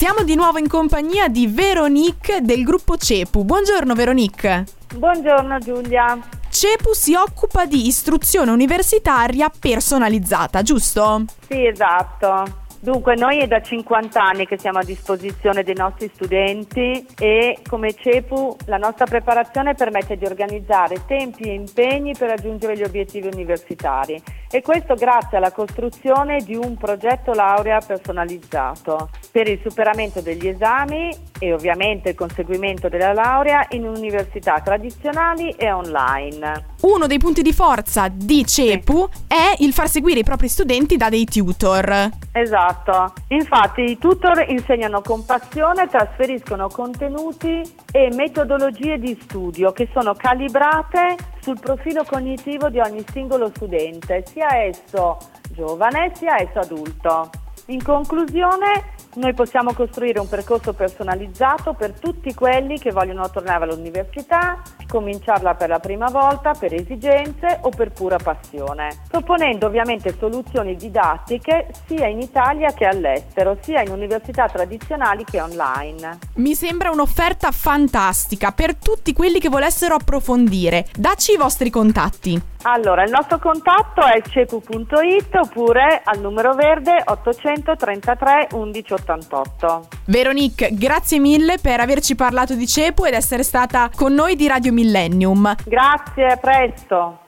Siamo di nuovo in compagnia di Veronique del gruppo CEPU. Buongiorno Veronique. Buongiorno Giulia. CEPU si occupa di istruzione universitaria personalizzata, giusto? Sì, esatto. Dunque, noi è da 50 anni che siamo a disposizione dei nostri studenti e come CEPU la nostra preparazione permette di organizzare tempi e impegni per raggiungere gli obiettivi universitari. E questo grazie alla costruzione di un progetto laurea personalizzato per il superamento degli esami e ovviamente il conseguimento della laurea in università tradizionali e online. Uno dei punti di forza di CEPU sì. è il far seguire i propri studenti da dei tutor. Esatto, infatti i tutor insegnano con passione, trasferiscono contenuti e metodologie di studio che sono calibrate sul profilo cognitivo di ogni singolo studente, sia esso giovane sia esso adulto. In conclusione, noi possiamo costruire un percorso personalizzato per tutti quelli che vogliono tornare all'università, cominciarla per la prima volta, per esigenze o per pura passione, proponendo ovviamente soluzioni didattiche sia in Italia che all'estero, sia in università tradizionali che online. Mi sembra un'offerta fantastica per tutti quelli che volessero approfondire. Dacci i vostri contatti. Allora, il nostro contatto è cepu.it oppure al numero verde 833 1188. Veronique, grazie mille per averci parlato di CEPU ed essere stata con noi di Radio Millennium. Grazie, a presto.